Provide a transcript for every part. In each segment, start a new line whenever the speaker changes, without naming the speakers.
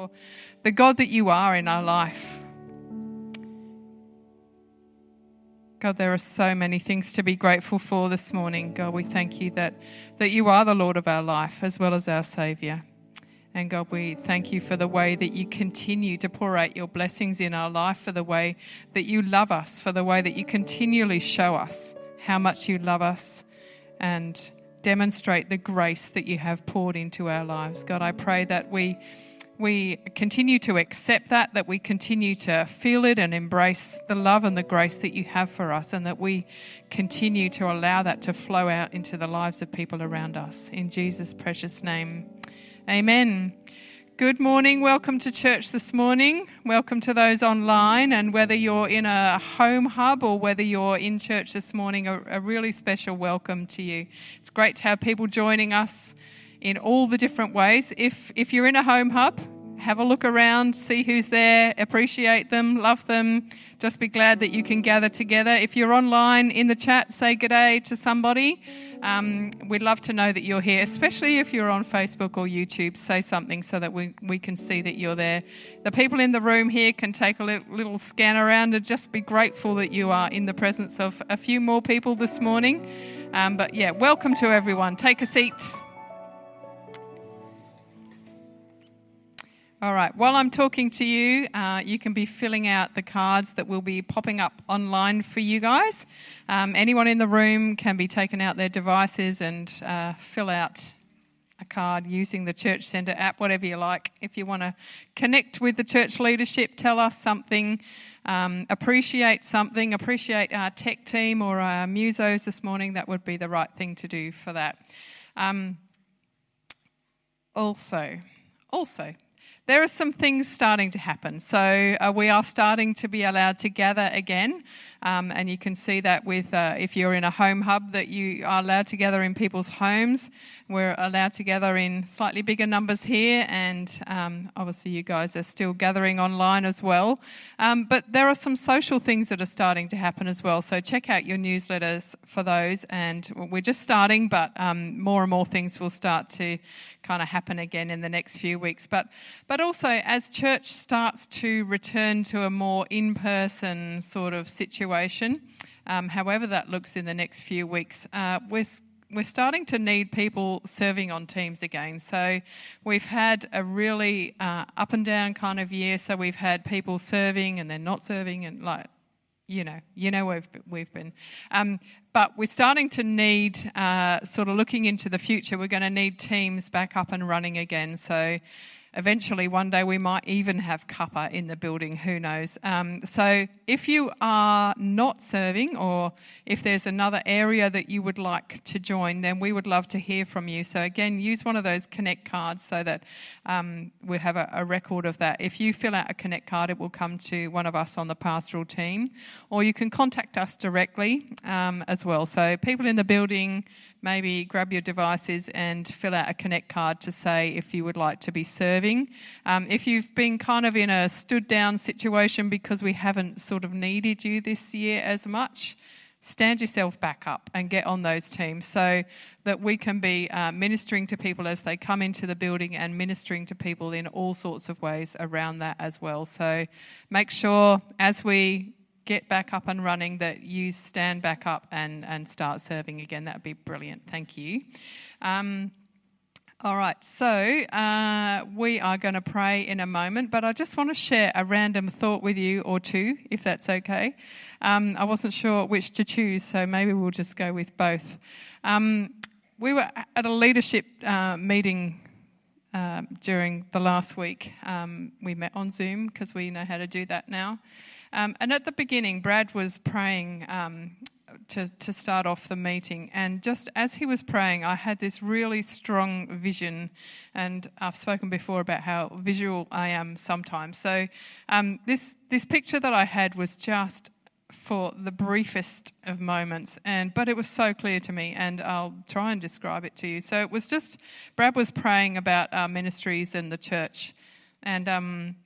for the God that you are in our life. God, there are so many things to be grateful for this morning. God, we thank you that, that you are the Lord of our life as well as our Saviour. And God, we thank you for the way that you continue to pour out your blessings in our life, for the way that you love us, for the way that you continually show us how much you love us and demonstrate the grace that you have poured into our lives. God, I pray that we we continue to accept that, that we continue to feel it and embrace the love and the grace that you have for us, and that we continue to allow that to flow out into the lives of people around us. In Jesus' precious name, amen. Good morning. Welcome to church this morning. Welcome to those online. And whether you're in a home hub or whether you're in church this morning, a, a really special welcome to you. It's great to have people joining us in all the different ways. If, if you're in a home hub, have a look around, see who's there, appreciate them, love them. Just be glad that you can gather together. If you're online in the chat, say good day to somebody. Um, we'd love to know that you're here, especially if you're on Facebook or YouTube. Say something so that we, we can see that you're there. The people in the room here can take a little, scan around and just be grateful that you are in the presence of a few more people this morning. Um, but yeah, welcome to everyone. Take a seat. All right, while I'm talking to you, uh, you can be filling out the cards that will be popping up online for you guys. Um, anyone in the room can be taken out their devices and uh, fill out a card using the Church Centre app, whatever you like. If you want to connect with the church leadership, tell us something, um, appreciate something, appreciate our tech team or our musos this morning, that would be the right thing to do for that. Um, also, also, there are some things starting to happen. So uh, we are starting to be allowed to gather again. Um, and you can see that with uh, if you're in a home hub that you are allowed to gather in people's homes. We're allowed to gather in slightly bigger numbers here, and um, obviously you guys are still gathering online as well. Um, but there are some social things that are starting to happen as well. So check out your newsletters for those. And we're just starting, but um, more and more things will start to kind of happen again in the next few weeks. But but also as church starts to return to a more in-person sort of situation, um, however that looks in the next few weeks, uh, we're we're starting to need people serving on teams again. So we've had a really uh, up and down kind of year. So we've had people serving and then not serving, and like you know, you know we've we've been. Um, but we're starting to need, uh, sort of looking into the future, we're going to need teams back up and running again. So Eventually, one day we might even have cuppa in the building, who knows. Um, so, if you are not serving, or if there's another area that you would like to join, then we would love to hear from you. So, again, use one of those Connect cards so that um, we have a, a record of that. If you fill out a Connect card, it will come to one of us on the pastoral team, or you can contact us directly um, as well. So, people in the building, maybe grab your devices and fill out a Connect card to say if you would like to be serving. Um, if you've been kind of in a stood down situation because we haven't sort of needed you this year as much, stand yourself back up and get on those teams so that we can be uh, ministering to people as they come into the building and ministering to people in all sorts of ways around that as well. So make sure as we get back up and running, that you stand back up and, and start serving again. That would be brilliant. Thank you. Um, all right, so uh, we are going to pray in a moment, but I just want to share a random thought with you or two, if that's okay. Um, I wasn't sure which to choose, so maybe we'll just go with both. Um, we were at a leadership uh, meeting uh, during the last week. Um, we met on Zoom because we know how to do that now. Um, and at the beginning, Brad was praying um, to, to start off the meeting. And just as he was praying, I had this really strong vision. And I've spoken before about how visual I am sometimes. So um, this, this picture that I had was just for the briefest of moments and but it was so clear to me and I'll try and describe it to you so it was just Brad was praying about our ministries and the church and um,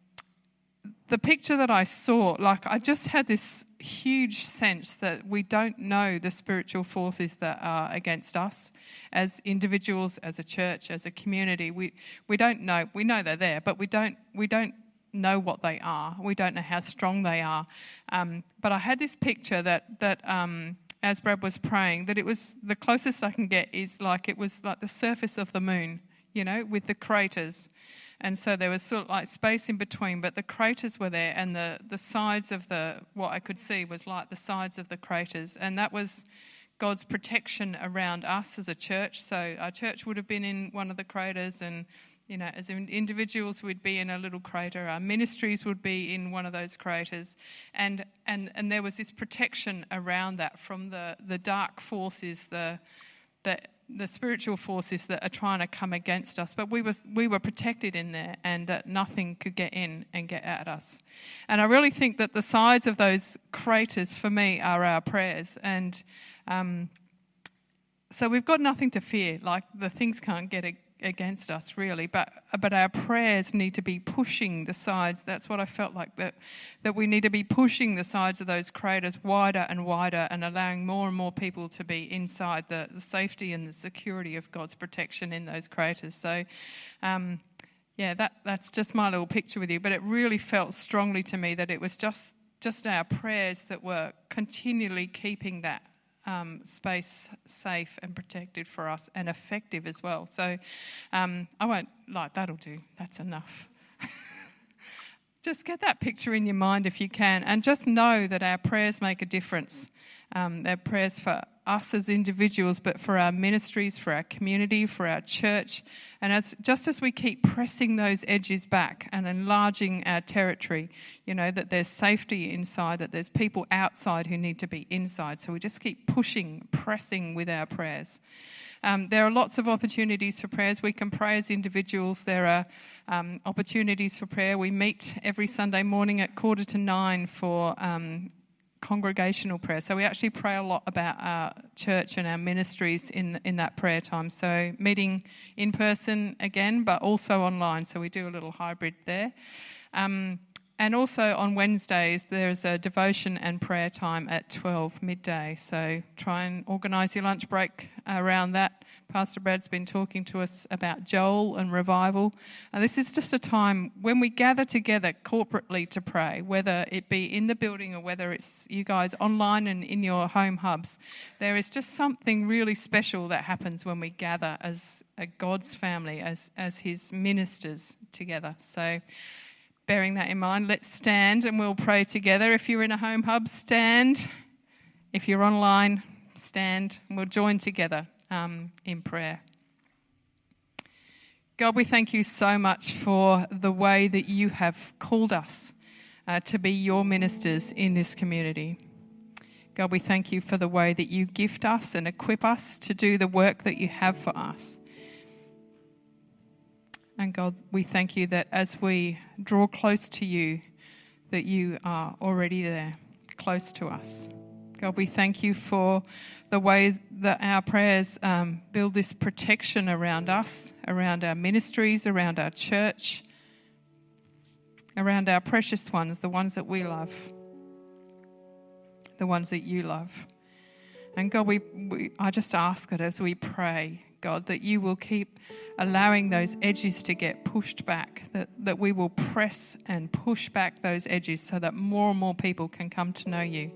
the picture that I saw, like I just had this huge sense that we don't know the spiritual forces that are against us as individuals, as a church, as a community. We, we don't know. We know they're there, but we don't, we don't know what they are. We don't know how strong they are. Um, but I had this picture that, that um, as Brad was praying, that it was the closest I can get is like it was like the surface of the moon, you know, with the craters. And so there was sort of like space in between, but the craters were there, and the, the sides of the, what I could see was like the sides of the craters. And that was God's protection around us as a church. So our church would have been in one of the craters, and you know, as individuals, we'd be in a little crater. Our ministries would be in one of those craters, and and and there was this protection around that from the the dark forces, the the the spiritual forces that are trying to come against us. But we were we were protected in there, and that nothing could get in and get at us. And I really think that the sides of those craters for me are our prayers and. Um, so we've got nothing to fear. Like the things can't get against us, really. But but our prayers need to be pushing the sides. That's what I felt like that that we need to be pushing the sides of those craters wider and wider, and allowing more and more people to be inside the, the safety and the security of God's protection in those craters. So. Um, yeah, that, that's just my little picture with you, but it really felt strongly to me that it was just just our prayers that were continually keeping that um, space safe and protected for us and effective as well. So um, I won't, like, that'll do. That's enough. just get that picture in your mind if you can, and just know that our prayers make a difference. Um, prayers for us as individuals, but for our ministries, for our community, for our church. And as, just as we keep pressing those edges back and enlarging our territory, you know, that there's safety inside, that there's people outside who need to be inside. So we just keep pushing, pressing with our prayers. Um, there are lots of opportunities for prayers. We can pray as individuals. There are um, opportunities for prayer. We meet every Sunday morning at quarter to nine for um, congregational prayer. So we actually pray a lot about our church and our ministries in in that prayer time. So meeting in person again, but also online. So we do a little hybrid there. Um, and also on Wednesdays, there's a devotion and prayer time at 12 midday. So try and organise your lunch break around that. Pastor Brad's been talking to us about Joel and revival. And this is just a time when we gather together corporately to pray, whether it be in the building or whether it's you guys online and in your home hubs. There is just something really special that happens when we gather as a God's family, as, as His ministers together. So, bearing that in mind, let's stand and we'll pray together. If you're in a home hub, stand. If you're online, stand. And we'll join together um, in prayer. God, we thank you so much for the way that you have called us uh, to be your ministers in this community. God, we thank you for the way that you gift us and equip us to do the work that you have for us. And God, we thank you that as we draw close to you, that you are already there, close to us. God, we thank you for the way that our prayers um, build this protection around us, around our ministries, around our church, around our precious ones, the ones that we love, the ones that you love. And God, we, we, I just ask that as we pray, God, that you will keep allowing those edges to get pushed back, that, that we will press and push back those edges so that more and more people can come to know you,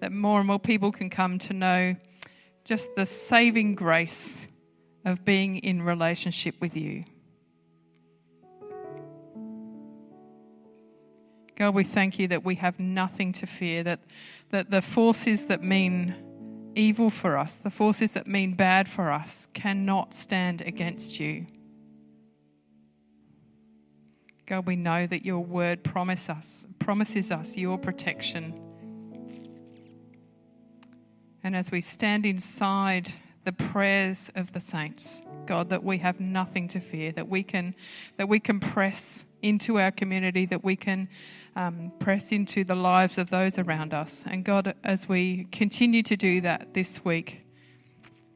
that more and more people can come to know just the saving grace of being in relationship with you. God, we thank you that we have nothing to fear, that, that the forces that mean evil for us, the forces that mean bad for us, cannot stand against you. God, we know that your word promise us, promises us your protection. And as we stand inside the prayers of the saints, God, that we have nothing to fear, that we can, that we can press into our community, that we can um, press into the lives of those around us. And God, as we continue to do that this week,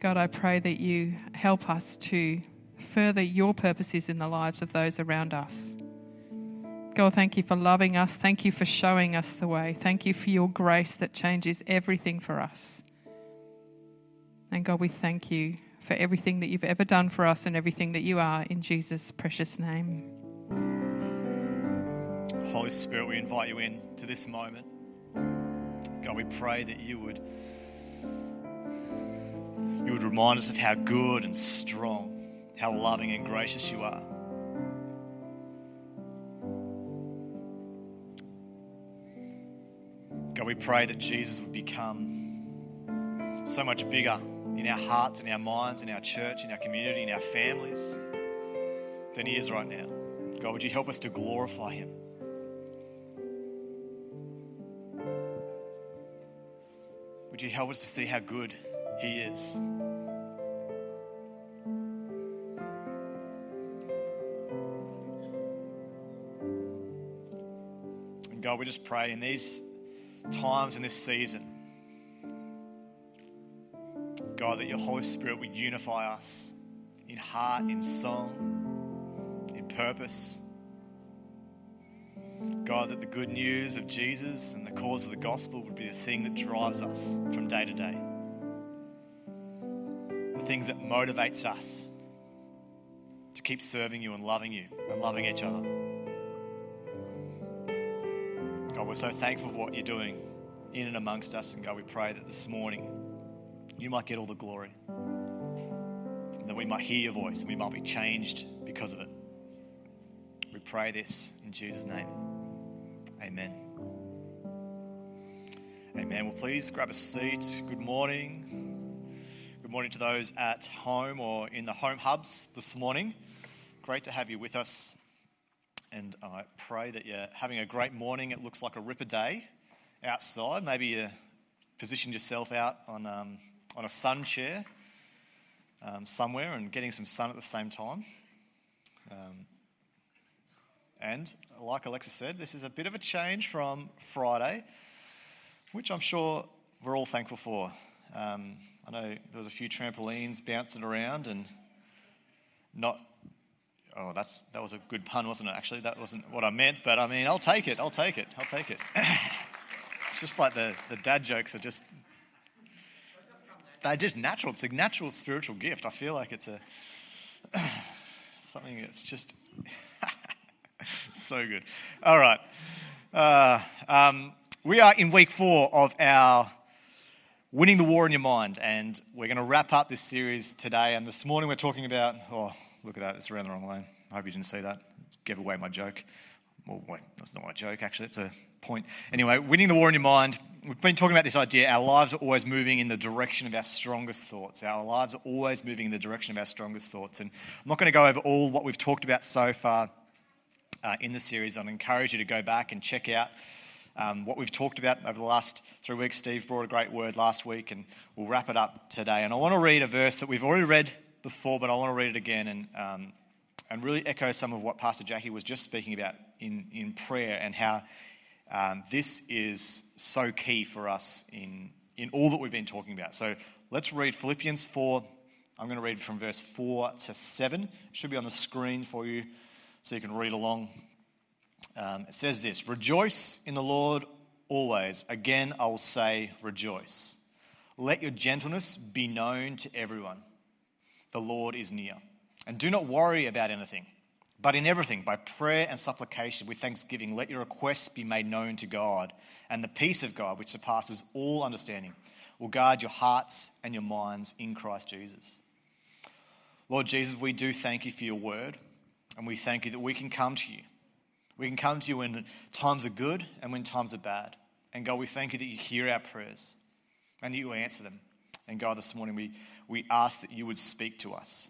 God, I pray that you help us to further your purposes in the lives of those around us. God, thank you for loving us. Thank you for showing us the way. Thank you for your grace that changes everything for us. And God, we thank you for everything that you've ever done for us and everything that you are in Jesus' precious name.
Holy Spirit, we invite you in to this moment. God, we pray that you would you would remind us of how good and strong, how loving and gracious you are. God, we pray that Jesus would become so much bigger in our hearts, in our minds, in our church, in our community, in our families than he is right now. God, would you help us to glorify him? Would you help us to see how good he is? And God, we just pray in these times in this season, God, that your Holy Spirit would unify us in heart, in song, in purpose. God, that the good news of Jesus and the cause of the gospel would be the thing that drives us from day to day. The things that motivates us to keep serving you and loving you and loving each other. God, we're so thankful for what you're doing in and amongst us. And God, we pray that this morning you might get all the glory. And that we might hear your voice and we might be changed because of it. We pray this in Jesus' name. Amen. Amen. Well, please grab a seat. Good morning. Good morning to those at home or in the home hubs this morning. Great to have you with us. And I pray that you're having a great morning. It looks like a ripper day outside. Maybe you positioned yourself out on, um, on a sun chair um, somewhere and getting some sun at the same time. Um, and like Alexa said, this is a bit of a change from Friday, which I'm sure we're all thankful for. Um, I know there was a few trampolines bouncing around and not Oh, that's that was a good pun, wasn't it? Actually, that wasn't what I meant, but I mean, I'll take it. I'll take it. I'll take it. it's just like the, the dad jokes are just they're just natural. It's a natural spiritual gift. I feel like it's a something that's just so good. All right, uh, um, we are in week four of our winning the war in your mind, and we're going to wrap up this series today. And this morning we're talking about oh Look at that, it's around the wrong way. I hope you didn't see that. Give away my joke. Well, wait, that's not my joke, actually. It's a point. Anyway, winning the war in your mind. We've been talking about this idea. Our lives are always moving in the direction of our strongest thoughts. Our lives are always moving in the direction of our strongest thoughts. And I'm not going to go over all what we've talked about so far uh, in the series. I'd encourage you to go back and check out um, what we've talked about over the last three weeks. Steve brought a great word last week, and we'll wrap it up today. And I want to read a verse that we've already read before, but I want to read it again and, um, and really echo some of what Pastor Jackie was just speaking about in, in prayer and how um, this is so key for us in, in all that we've been talking about. So let's read Philippians 4. I'm going to read from verse 4 to 7. It should be on the screen for you so you can read along. Um, it says this Rejoice in the Lord always. Again, I will say, rejoice. Let your gentleness be known to everyone the Lord is near. And do not worry about anything, but in everything, by prayer and supplication with thanksgiving, let your requests be made known to God. And the peace of God, which surpasses all understanding, will guard your hearts and your minds in Christ Jesus. Lord Jesus, we do thank you for your word, and we thank you that we can come to you. We can come to you when times are good and when times are bad. And God, we thank you that you hear our prayers and that you answer them. And God, this morning we we ask that you would speak to us.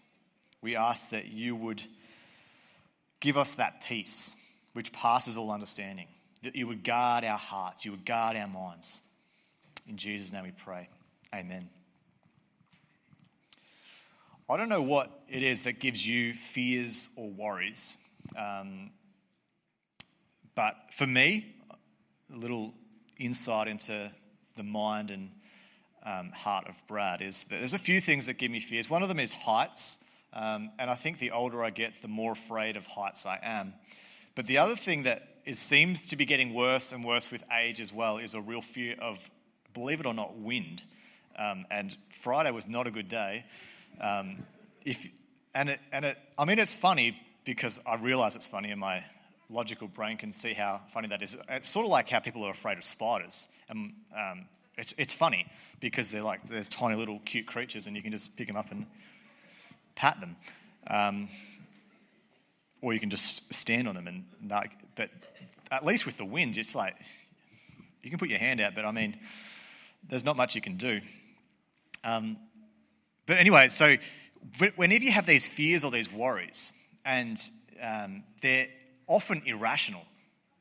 We ask that you would give us that peace which passes all understanding, that you would guard our hearts, you would guard our minds. In Jesus' name we pray. Amen. I don't know what it is that gives you fears or worries, um, but for me, a little insight into the mind and um, heart of Brad is that there's a few things that give me fears. One of them is heights. Um, and I think the older I get, the more afraid of heights I am. But the other thing that seems to be getting worse and worse with age as well is a real fear of, believe it or not, wind. Um, and Friday was not a good day. Um, if, and it, and it, I mean, it's funny because I realize it's funny, and my logical brain can see how funny that is. It's sort of like how people are afraid of spiders. And um, it's, it's funny because they're like they're tiny little cute creatures, and you can just pick them up and pat them. Um, or you can just stand on them and like, but at least with the wind, it's like you can put your hand out, but I mean, there's not much you can do. Um, but anyway, so whenever you have these fears or these worries, and um, they're often irrational,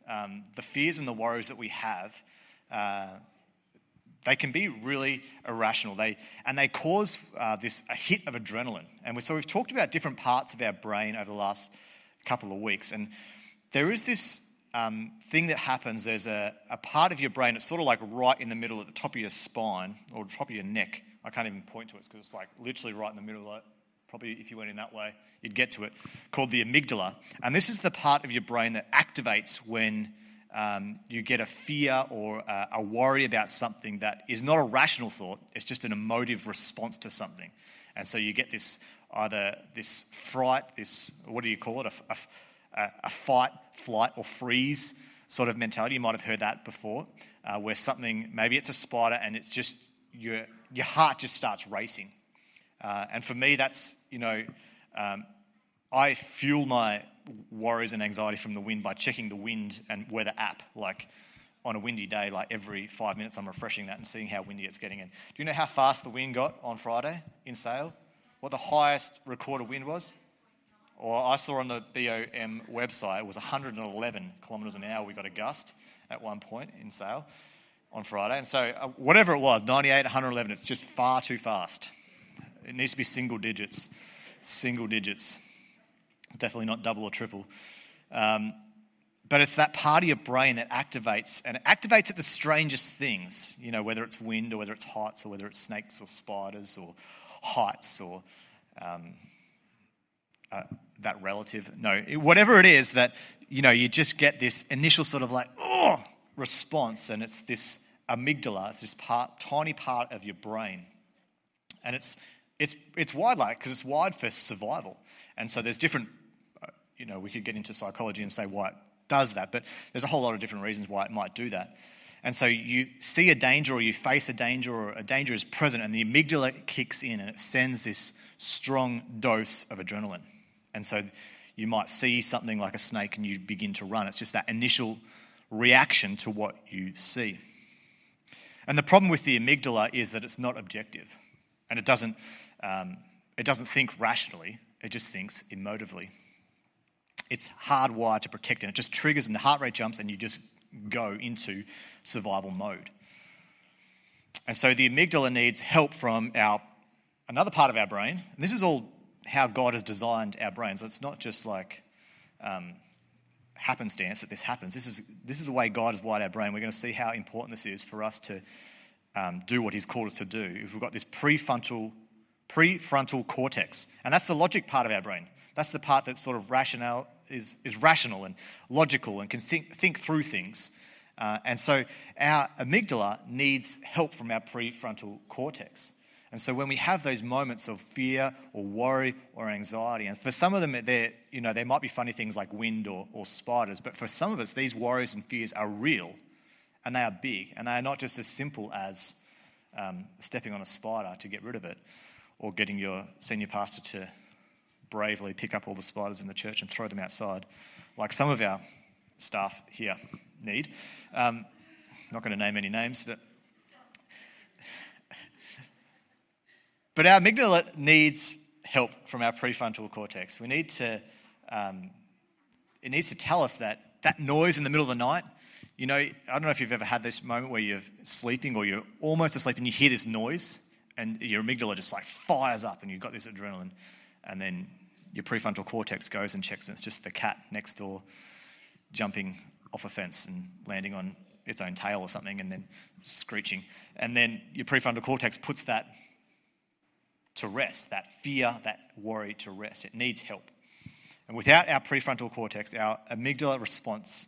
um, the fears and the worries that we have, uh, they can be really irrational. They, and they cause uh, this a hit of adrenaline. And we, so we've talked about different parts of our brain over the last couple of weeks. And there is this um, thing that happens. There's a, a part of your brain, it's sort of like right in the middle at the top of your spine or top of your neck. I can't even point to it because it's like literally right in the middle of it. Probably if you went in that way, you'd get to it, called the amygdala. And this is the part of your brain that activates when um, you get a fear or a, a worry about something that is not a rational thought, it's just an emotive response to something. And so you get this either this fright, this, what do you call it, a, a, a fight, flight, or freeze sort of mentality. You might have heard that before, uh, where something, maybe it's a spider and it's just, your, your heart just starts racing. Uh, and for me, that's, you know, um, I fuel my worries and anxiety from the wind by checking the wind and weather app. Like on a windy day, like every five minutes, I'm refreshing that and seeing how windy it's getting in. Do you know how fast the wind got on Friday in Sale? what the highest recorded wind was? Or I saw on the BOM website it was 111 kilometres an hour. We got a gust at one point in Sale on Friday. And so, uh, whatever it was, 98, 111, it's just far too fast. It needs to be single digits. Single digits. Definitely not double or triple. Um, but it's that part of your brain that activates, and it activates at the strangest things, you know, whether it's wind or whether it's heights or whether it's snakes or spiders or heights or um, uh, that relative. No, whatever it is that, you know, you just get this initial sort of like, oh, response, and it's this amygdala, it's this part, tiny part of your brain. And it's, it's, it's wide like, because it's wide for survival. And so there's different, you know, we could get into psychology and say why it does that, but there's a whole lot of different reasons why it might do that. And so you see a danger or you face a danger or a danger is present, and the amygdala kicks in and it sends this strong dose of adrenaline. And so you might see something like a snake and you begin to run. It's just that initial reaction to what you see. And the problem with the amygdala is that it's not objective and it doesn't, um, it doesn't think rationally, it just thinks emotively. It's hardwired to protect and it just triggers and the heart rate jumps and you just go into survival mode. And so the amygdala needs help from our another part of our brain. And this is all how God has designed our brains. It's not just like um, happenstance that this happens. This is this is the way God has wired our brain. We're going to see how important this is for us to um, do what He's called us to do. If we've got this prefrontal prefrontal cortex, and that's the logic part of our brain. That's the part that sort of rational is, is rational and logical and can think, think through things. Uh, and so our amygdala needs help from our prefrontal cortex. And so when we have those moments of fear or worry or anxiety, and for some of them, they you know, there might be funny things like wind or, or spiders, but for some of us, these worries and fears are real and they are big, and they are not just as simple as um, stepping on a spider to get rid of it or getting your senior pastor to bravely pick up all the spiders in the church and throw them outside, like some of our staff here need. Um, not going to name any names, but. But our amygdala needs help from our prefrontal cortex. We need to, um, it needs to tell us that that noise in the middle of the night, you know, I don't know if you've ever had this moment where you're sleeping or you're almost asleep and you hear this noise and your amygdala just like fires up and you've got this adrenaline and then your prefrontal cortex goes and checks, and it's just the cat next door jumping off a fence and landing on its own tail or something and then screeching. And then your prefrontal cortex puts that to rest, that fear, that worry to rest. It needs help. And without our prefrontal cortex, our amygdala response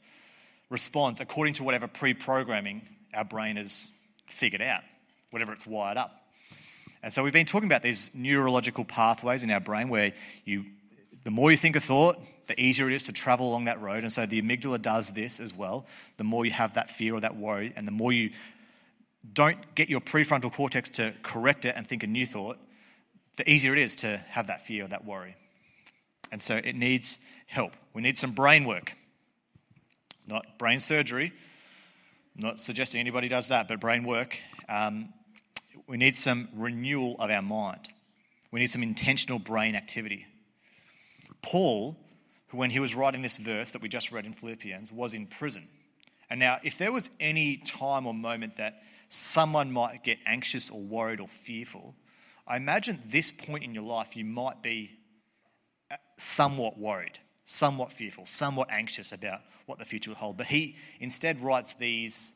responds according to whatever pre programming our brain has figured out, whatever it's wired up. And so we've been talking about these neurological pathways in our brain where you, the more you think a thought, the easier it is to travel along that road. And so the amygdala does this as well. The more you have that fear or that worry, and the more you don't get your prefrontal cortex to correct it and think a new thought, the easier it is to have that fear or that worry. And so it needs help. We need some brain work, not brain surgery. I'm not suggesting anybody does that, but brain work. Um, we need some renewal of our mind. We need some intentional brain activity. Paul, who when he was writing this verse that we just read in Philippians, was in prison. And now, if there was any time or moment that someone might get anxious or worried or fearful, I imagine this point in your life you might be uh, somewhat worried, somewhat fearful, somewhat anxious about what the future will hold. But he instead writes these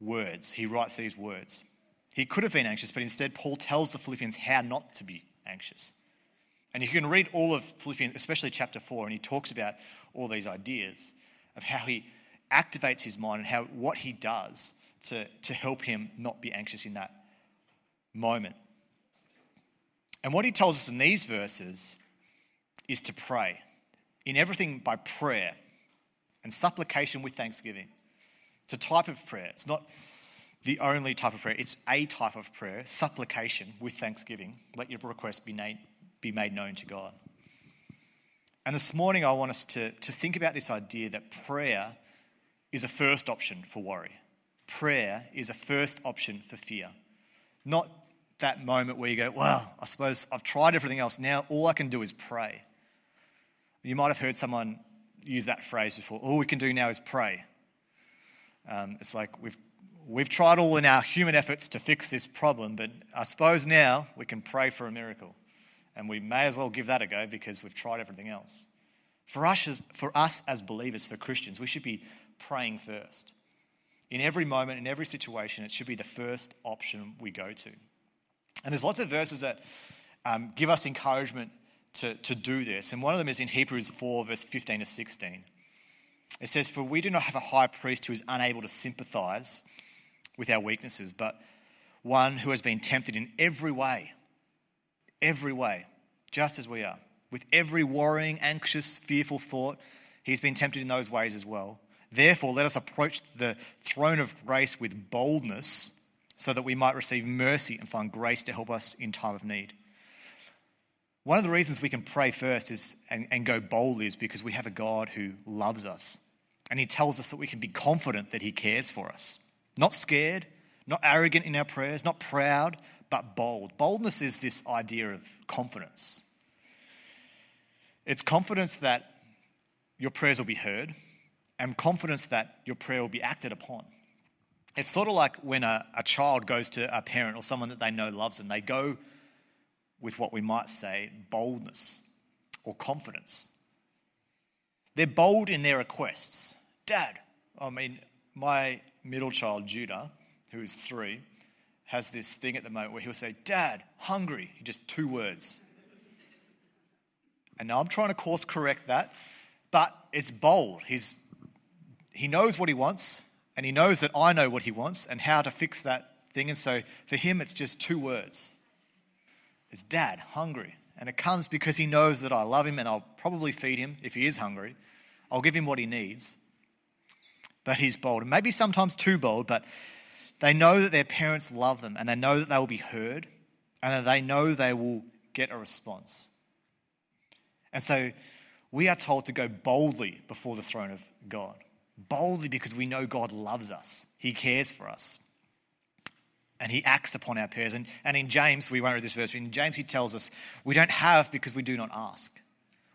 words. He writes these words. He could have been anxious, but instead, Paul tells the Philippians how not to be anxious. And you can read all of Philippians, especially chapter 4, and he talks about all these ideas of how he activates his mind and how what he does to, to help him not be anxious in that moment. And what he tells us in these verses is to pray. In everything by prayer and supplication with thanksgiving. It's a type of prayer. It's not the only type of prayer, it's a type of prayer, supplication with thanksgiving. Let your request be made, be made known to God. And this morning, I want us to, to think about this idea that prayer is a first option for worry. Prayer is a first option for fear. Not that moment where you go, well, I suppose I've tried everything else. Now all I can do is pray. You might have heard someone use that phrase before. All we can do now is pray. Um, it's like we've, we've tried all in our human efforts to fix this problem, but I suppose now we can pray for a miracle. And we may as well give that a go because we've tried everything else. For us, as, for us as believers, for Christians, we should be praying first. In every moment, in every situation, it should be the first option we go to. And there's lots of verses that um, give us encouragement to, to do this. And one of them is in Hebrews 4, verse 15 to 16. It says, For we do not have a high priest who is unable to sympathize with our weaknesses, but one who has been tempted in every way, every way, just as we are. With every worrying, anxious, fearful thought, he's been tempted in those ways as well. Therefore, let us approach the throne of grace with boldness so that we might receive mercy and find grace to help us in time of need. One of the reasons we can pray first is, and, and go boldly is because we have a God who loves us. And he tells us that we can be confident that he cares for us. Not scared, not arrogant in our prayers, not proud, but bold. Boldness is this idea of confidence. It's confidence that your prayers will be heard, and confidence that your prayer will be acted upon. It's sort of like when a, a child goes to a parent or someone that they know loves them, they go with what we might say boldness or confidence. They're bold in their requests. Dad, I mean, my middle child, Judah, who is three, has this thing at the moment where he'll say, Dad, hungry. Just two words. And now I'm trying to course correct that, but it's bold. He's, he knows what he wants, and he knows that I know what he wants and how to fix that thing. And so for him, it's just two words it's dad, hungry. And it comes because he knows that I love him and I'll probably feed him if he is hungry. I'll give him what he needs. But he's bold. And maybe sometimes too bold, but they know that their parents love them and they know that they will be heard and that they know they will get a response. And so we are told to go boldly before the throne of God boldly because we know God loves us, He cares for us. And he acts upon our prayers. And, and in James, we won't read this verse, but in James, he tells us we don't have because we do not ask.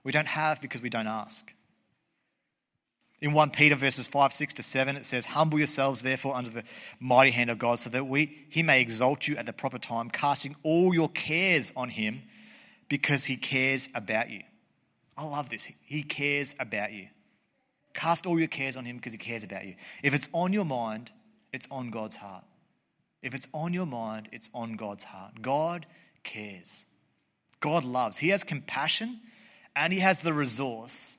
We don't have because we don't ask. In 1 Peter verses 5, 6 to 7, it says, Humble yourselves, therefore, under the mighty hand of God, so that we, he may exalt you at the proper time, casting all your cares on him because he cares about you. I love this. He cares about you. Cast all your cares on him because he cares about you. If it's on your mind, it's on God's heart. If it's on your mind, it's on God's heart. God cares. God loves. He has compassion and He has the resource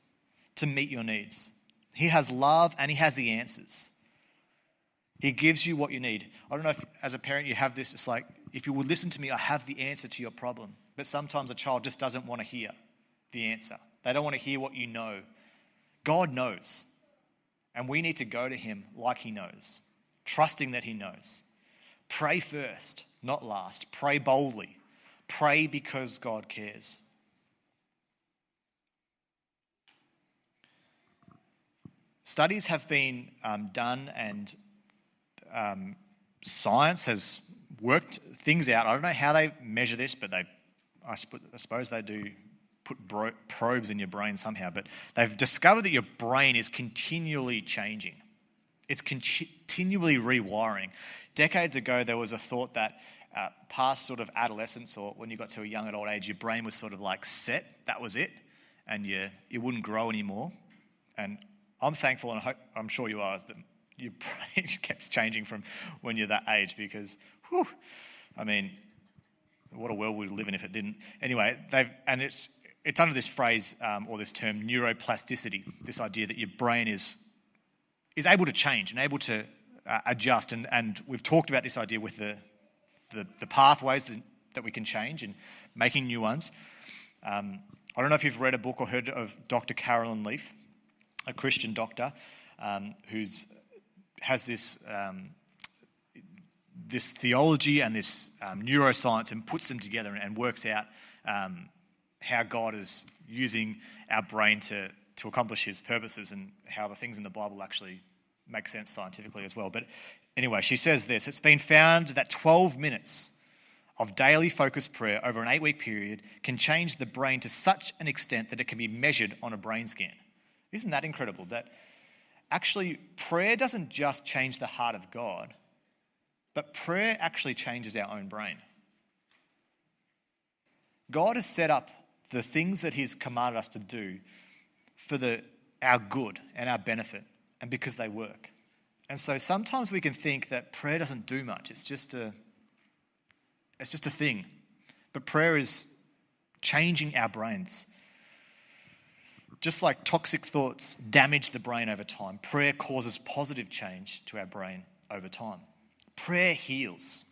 to meet your needs. He has love and He has the answers. He gives you what you need. I don't know if, as a parent, you have this. It's like, if you would listen to me, I have the answer to your problem. But sometimes a child just doesn't want to hear the answer, they don't want to hear what you know. God knows. And we need to go to Him like He knows, trusting that He knows. Pray first, not last. Pray boldly. Pray because God cares. Studies have been um, done and um, science has worked things out. I don't know how they measure this, but they, I suppose they do put bro- probes in your brain somehow. But they've discovered that your brain is continually changing. It's continually rewiring. Decades ago, there was a thought that uh, past sort of adolescence or when you got to a young adult age, your brain was sort of like set. That was it, and you it wouldn't grow anymore. And I'm thankful, and I I'm sure you are, that your brain keeps changing from when you're that age because, whew, I mean, what a world we'd live in if it didn't. Anyway, they've, and it's, it's under this phrase um, or this term neuroplasticity, this idea that your brain is, is able to change and able to uh, adjust. And, and we've talked about this idea with the, the, the pathways that we can change and making new ones. Um, I don't know if you've read a book or heard of Dr. Caroline Leaf, a Christian doctor um, who's has this, um, this theology and this um, neuroscience and puts them together and, works out um, how God is using our brain to, to accomplish his purposes and how the things in the Bible actually make sense scientifically as well. But anyway, she says this It's been found that 12 minutes of daily focused prayer over an eight week period can change the brain to such an extent that it can be measured on a brain scan. Isn't that incredible? That actually, prayer doesn't just change the heart of God, but prayer actually changes our own brain. God has set up the things that He's commanded us to do for the, our good and our benefit, and because they work. And so sometimes we can think that prayer doesn't do much. It's just a, it's just a thing. But prayer is changing our brains. Just like toxic thoughts damage the brain over time, prayer causes positive change to our brain over time. Prayer heals.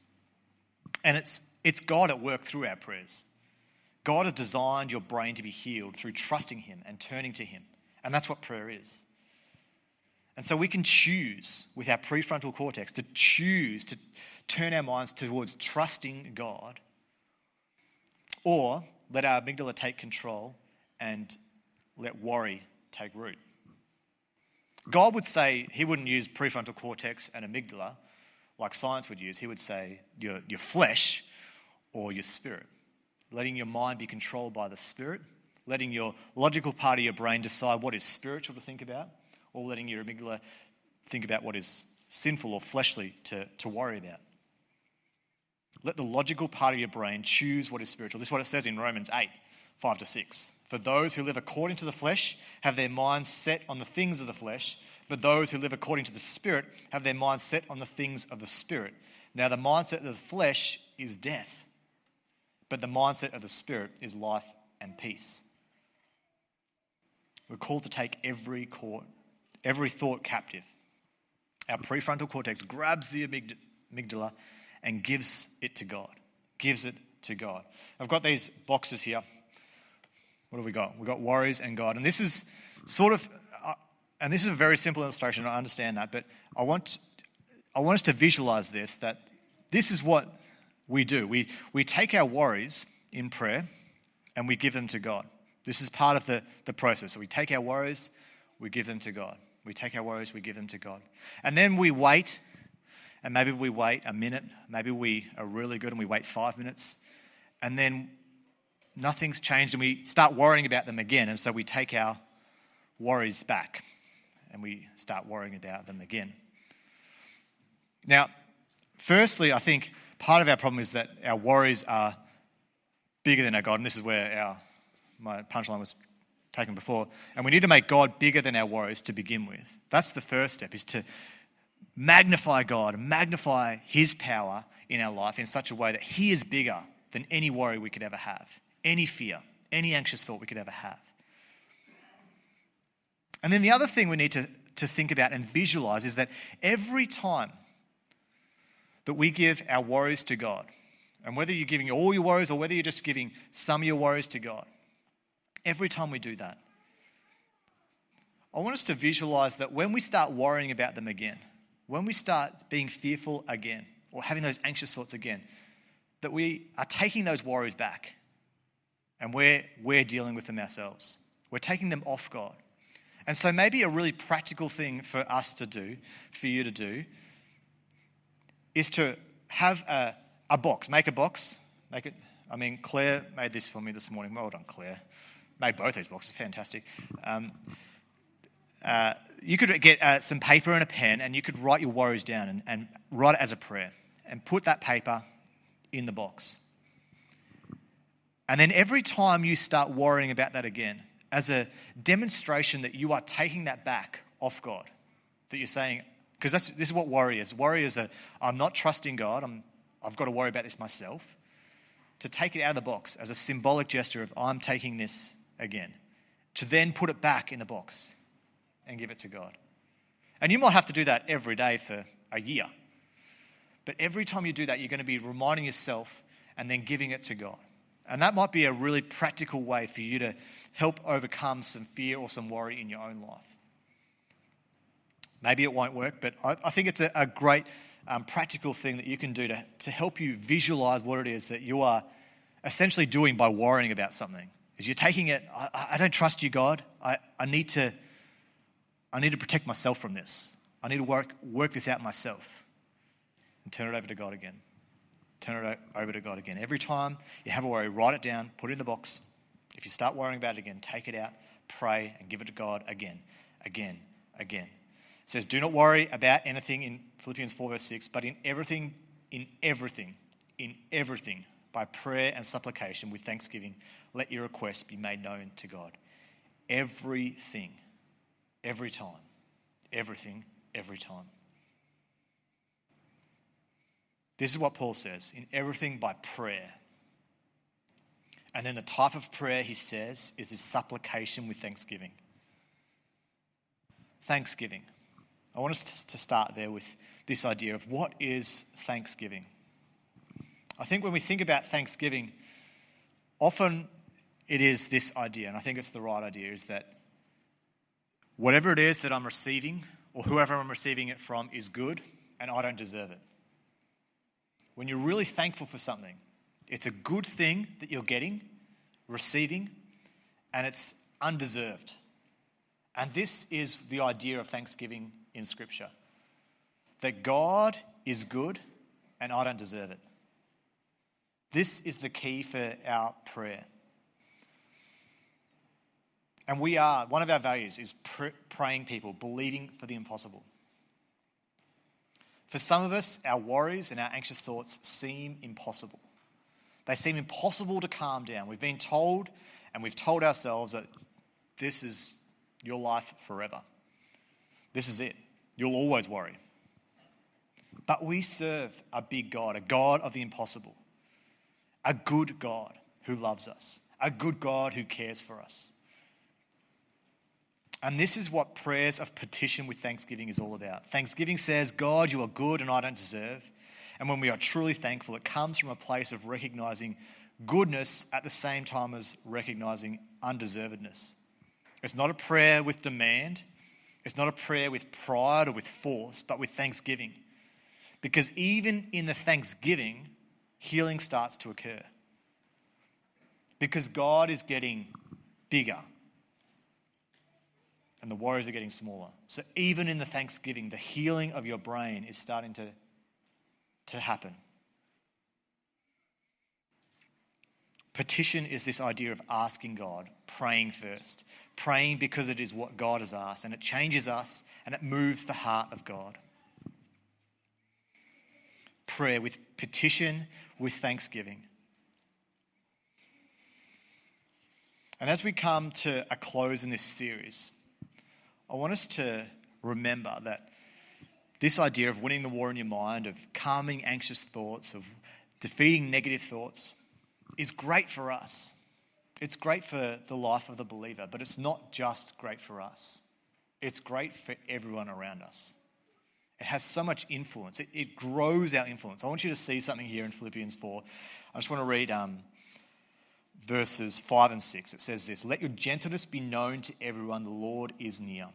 And it's, it's God at work through our prayers. God has designed your brain to be healed through trusting Him and turning to Him. And that's what prayer is. And so we can choose with our prefrontal cortex to choose to turn our minds towards trusting God or let our amygdala take control and let worry take root. God would say he wouldn't use prefrontal cortex and amygdala like science would use. He would say your, your flesh or your spirit. Letting your mind be controlled by the spirit, letting your logical part of your brain decide what is spiritual to think about, or letting your amygdala think about what is sinful or fleshly to, to worry about. Let the logical part of your brain choose what is spiritual. This is what it says in Romans 8 5 to 6. For those who live according to the flesh have their minds set on the things of the flesh, but those who live according to the Spirit have their minds set on the things of the Spirit. Now, the mindset of the flesh is death, but the mindset of the Spirit is life and peace. We're called to take every, court, every thought captive. Our prefrontal cortex grabs the amygdala and gives it to God. Gives it to God. I've got these boxes here what have we got? We've got worries and God. And this is sort of, uh, and this is a very simple illustration, I understand that, but I want, I want us to visualize this that this is what we do. We, we take our worries in prayer and we give them to God. This is part of the, the process. So we take our worries, we give them to God. We take our worries, we give them to God. And then we wait, and maybe we wait a minute, maybe we are really good and we wait five minutes, and then nothing's changed and we start worrying about them again. And so we take our worries back and we start worrying about them again. Now, firstly, I think part of our problem is that our worries are bigger than our God. And this is where our, my punchline was taken before. And we need to make God bigger than our worries to begin with. That's the first step, is to magnify God, magnify His power in our life in such a way that He is bigger than any worry we could ever have any fear, any anxious thought we could ever have. And then the other thing we need to, to think about and visualize is that every time that we give our worries to God, and whether you're giving all your worries or whether you're just giving some of your worries to God, every time we do that, I want us to visualize that when we start worrying about them again, when we start being fearful again, or having those anxious thoughts again, that we are taking those worries back and we're, we're dealing with them ourselves. We're taking them off God. And so, maybe a really practical thing for us to do, for you to do, is to have a, a box, make a box, make it. I mean, Claire made this for me this morning. Well done, Claire. Made both these boxes, fantastic. Um, uh, you could get uh, some paper and a pen and you could write your worries down and, and write it as a prayer and put that paper in the box. And then every time you start worrying about that again, as a demonstration that you are taking that back off God, that you're saying, because this is what worry is. Worry is I'm not trusting God, I'm, I've got to worry about this myself. To take it out of the box as a symbolic gesture of I'm taking this again. To then put it back in the box and give it to God. And you might have to do that every day for a year. But every time you do that, you're going to be reminding yourself and then giving it to God. And that might be a really practical way for you to help overcome some fear or some worry in your own life. Maybe it won't work, but I, I think it's a, a great um, practical thing that you can do to, to help you visualize what it is that you are essentially doing by worrying about something. Is you're taking it, I, I don't trust you, God. I, I, need to, I need to protect myself from this. I need to work, work this out myself and turn it over to God again. Turn it over to God again. Every time you have a worry, write it down, put it in the box. If you start worrying about it again, take it out, pray, and give it to God again, again, again. It says, Do not worry about anything in Philippians 4, verse 6, but in everything, in everything, in everything, by prayer and supplication with thanksgiving, let your requests be made known to God. Everything, every time, everything, every time. This is what Paul says in everything by prayer. And then the type of prayer he says is this supplication with thanksgiving. Thanksgiving. I want us to start there with this idea of what is thanksgiving. I think when we think about thanksgiving, often it is this idea, and I think it's the right idea, is that whatever it is that I'm receiving or whoever I'm receiving it from is good and I don't deserve it. When you're really thankful for something, it's a good thing that you're getting, receiving, and it's undeserved. And this is the idea of thanksgiving in Scripture that God is good and I don't deserve it. This is the key for our prayer. And we are, one of our values is pr- praying people, believing for the impossible. For some of us, our worries and our anxious thoughts seem impossible. They seem impossible to calm down. We've been told and we've told ourselves that this is your life forever. This is it. You'll always worry. But we serve a big God, a God of the impossible, a good God who loves us, a good God who cares for us. And this is what prayers of petition with thanksgiving is all about. Thanksgiving says, God, you are good and I don't deserve. And when we are truly thankful, it comes from a place of recognizing goodness at the same time as recognizing undeservedness. It's not a prayer with demand, it's not a prayer with pride or with force, but with thanksgiving. Because even in the thanksgiving, healing starts to occur. Because God is getting bigger and the worries are getting smaller. So even in the thanksgiving, the healing of your brain is starting to, to happen. Petition is this idea of asking God, praying first, praying because it is what God has asked, and it changes us and it moves the heart of God. Prayer with petition, with thanksgiving. And as we come to a close in this series, I want us to remember that this idea of winning the war in your mind, of calming anxious thoughts, of defeating negative thoughts, is great for us. It's great for the life of the believer, but it's not just great for us. It's great for everyone around us. It has so much influence. It, it grows our influence. I want you to see something here in Philippians 4. I just want to read um, verses 5 and 6. It says this Let your gentleness be known to everyone, the Lord is near.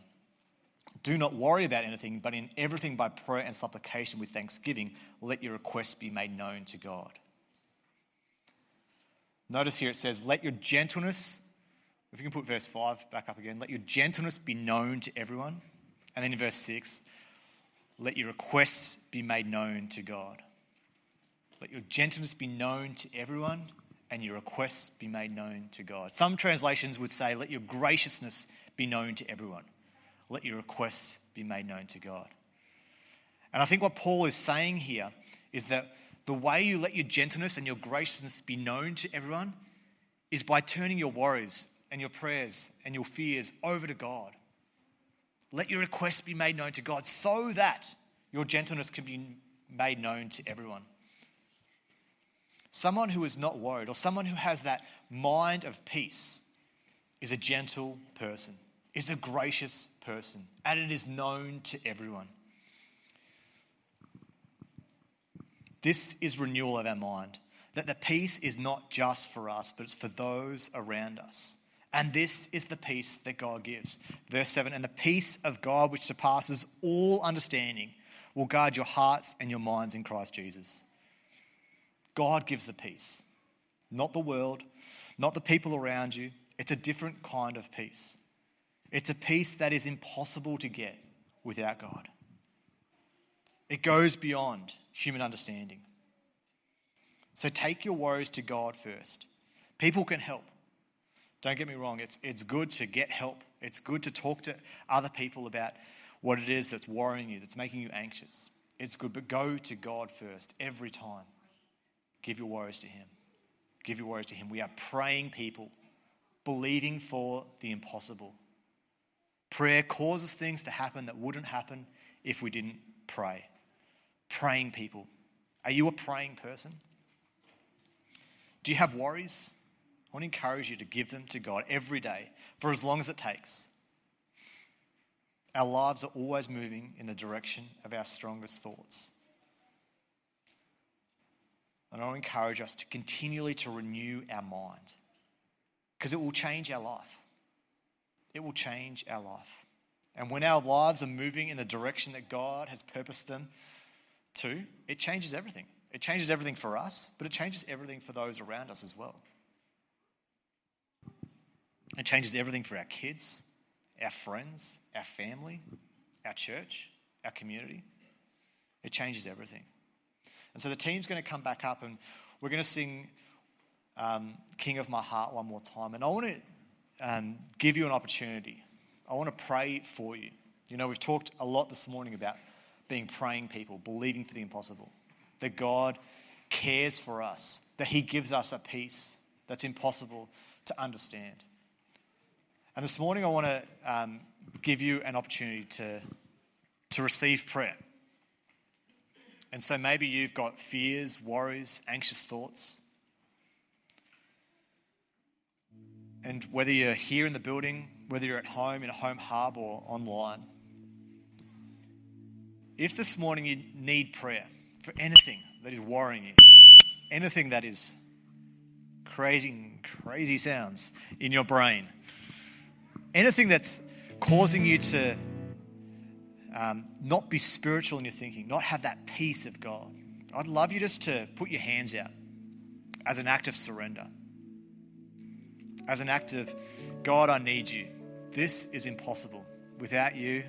Do not worry about anything, but in everything by prayer and supplication with thanksgiving, let your requests be made known to God. Notice here it says, Let your gentleness, if you can put verse 5 back up again, let your gentleness be known to everyone. And then in verse 6, let your requests be made known to God. Let your gentleness be known to everyone and your requests be made known to God. Some translations would say, Let your graciousness be known to everyone. Let your requests be made known to God. And I think what Paul is saying here is that the way you let your gentleness and your graciousness be known to everyone is by turning your worries and your prayers and your fears over to God. Let your requests be made known to God so that your gentleness can be made known to everyone. Someone who is not worried or someone who has that mind of peace is a gentle person, is a gracious person, and it is known to everyone. This is renewal of our mind. That the peace is not just for us, but it's for those around us. And this is the peace that God gives. Verse 7 And the peace of God, which surpasses all understanding, will guard your hearts and your minds in Christ Jesus. God gives the peace, not the world, not the people around you. It's a different kind of peace. It's a peace that is impossible to get without God. It goes beyond human understanding. So take your worries to God first. People can help. Don't get me wrong, it's, it's good to get help. It's good to talk to other people about what it is that's worrying you, that's making you anxious. It's good, but go to God first every time. Give your worries to Him. Give your worries to Him. We are praying people, believing for the impossible. Prayer causes things to happen that wouldn't happen if we didn't pray. Praying people. Are you a praying person? Do you have worries? I want to encourage you to give them to God every day for as long as it takes. Our lives are always moving in the direction of our strongest thoughts. And I encourage us to continually to renew our mind because it will change our life. It will change our life. And when our lives are moving in the direction that God has purposed them to, it changes everything. It changes everything for us, but it changes everything for those around us as well. It changes everything for our kids, our friends, our family, our church, our community. It changes everything. And so the team's going to come back up and we're going to sing um, King of My Heart one more time. And I want to um, give you an opportunity. I want to pray for you. You know, we've talked a lot this morning about being praying people, believing for the impossible, that God cares for us, that He gives us a peace that's impossible to understand. And this morning, I want to um, give you an opportunity to, to receive prayer. And so maybe you've got fears, worries, anxious thoughts. And whether you're here in the building, whether you're at home, in a home hub, or online, if this morning you need prayer for anything that is worrying you, anything that is crazy, crazy sounds in your brain, anything that's causing you to um, not be spiritual in your thinking, not have that peace of God, I'd love you just to put your hands out as an act of surrender, as an act of, God, I need you. This is impossible. Without you,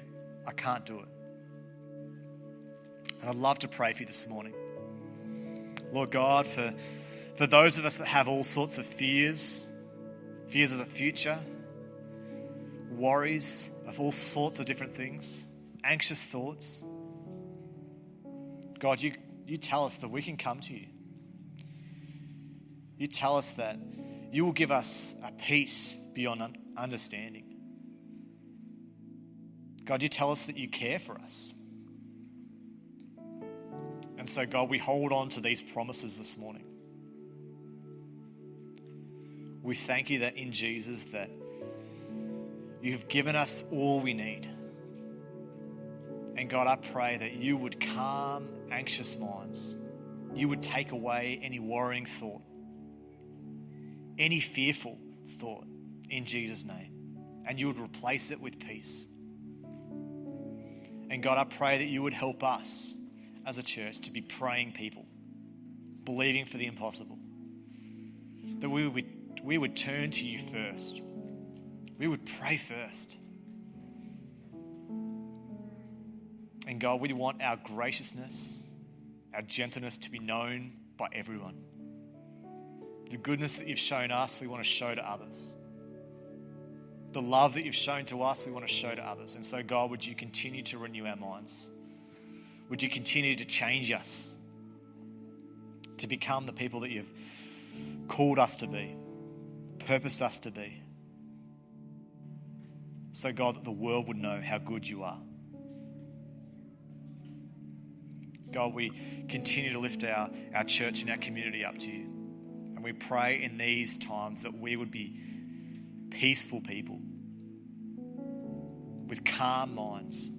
I can't do it. And I'd love to pray for you this morning. Lord God, for, for those of us that have all sorts of fears, fears of the future, worries of all sorts of different things, anxious thoughts. God, you, you tell us that we can come to you. You tell us that you will give us a peace beyond understanding. God, you tell us that you care for us. And so, God, we hold on to these promises this morning. We thank you that in Jesus that you have given us all we need God, I pray that you would calm anxious minds. You would take away any worrying thought, any fearful thought in Jesus' name, and you would replace it with peace. And God, I pray that you would help us as a church to be praying people, believing for the impossible. That we would, we would turn to you first. We would pray first. And God, we want our graciousness, our gentleness to be known by everyone. The goodness that you've shown us, we want to show to others. The love that you've shown to us, we want to show to others. And so, God, would you continue to renew our minds? Would you continue to change us to become the people that you've called us to be, purposed us to be? So, God, that the world would know how good you are. God, we continue to lift our, our church and our community up to you. And we pray in these times that we would be peaceful people with calm minds,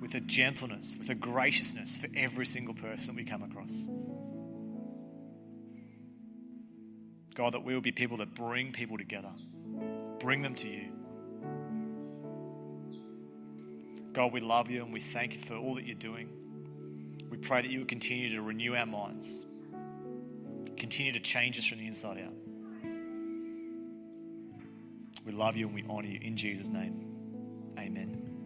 with a gentleness, with a graciousness for every single person we come across. God, that we will be people that bring people together, bring them to you. God, we love you and we thank you for all that you're doing. We pray that you would continue to renew our minds, continue to change us from the inside out. We love you and we honor you in Jesus' name. Amen.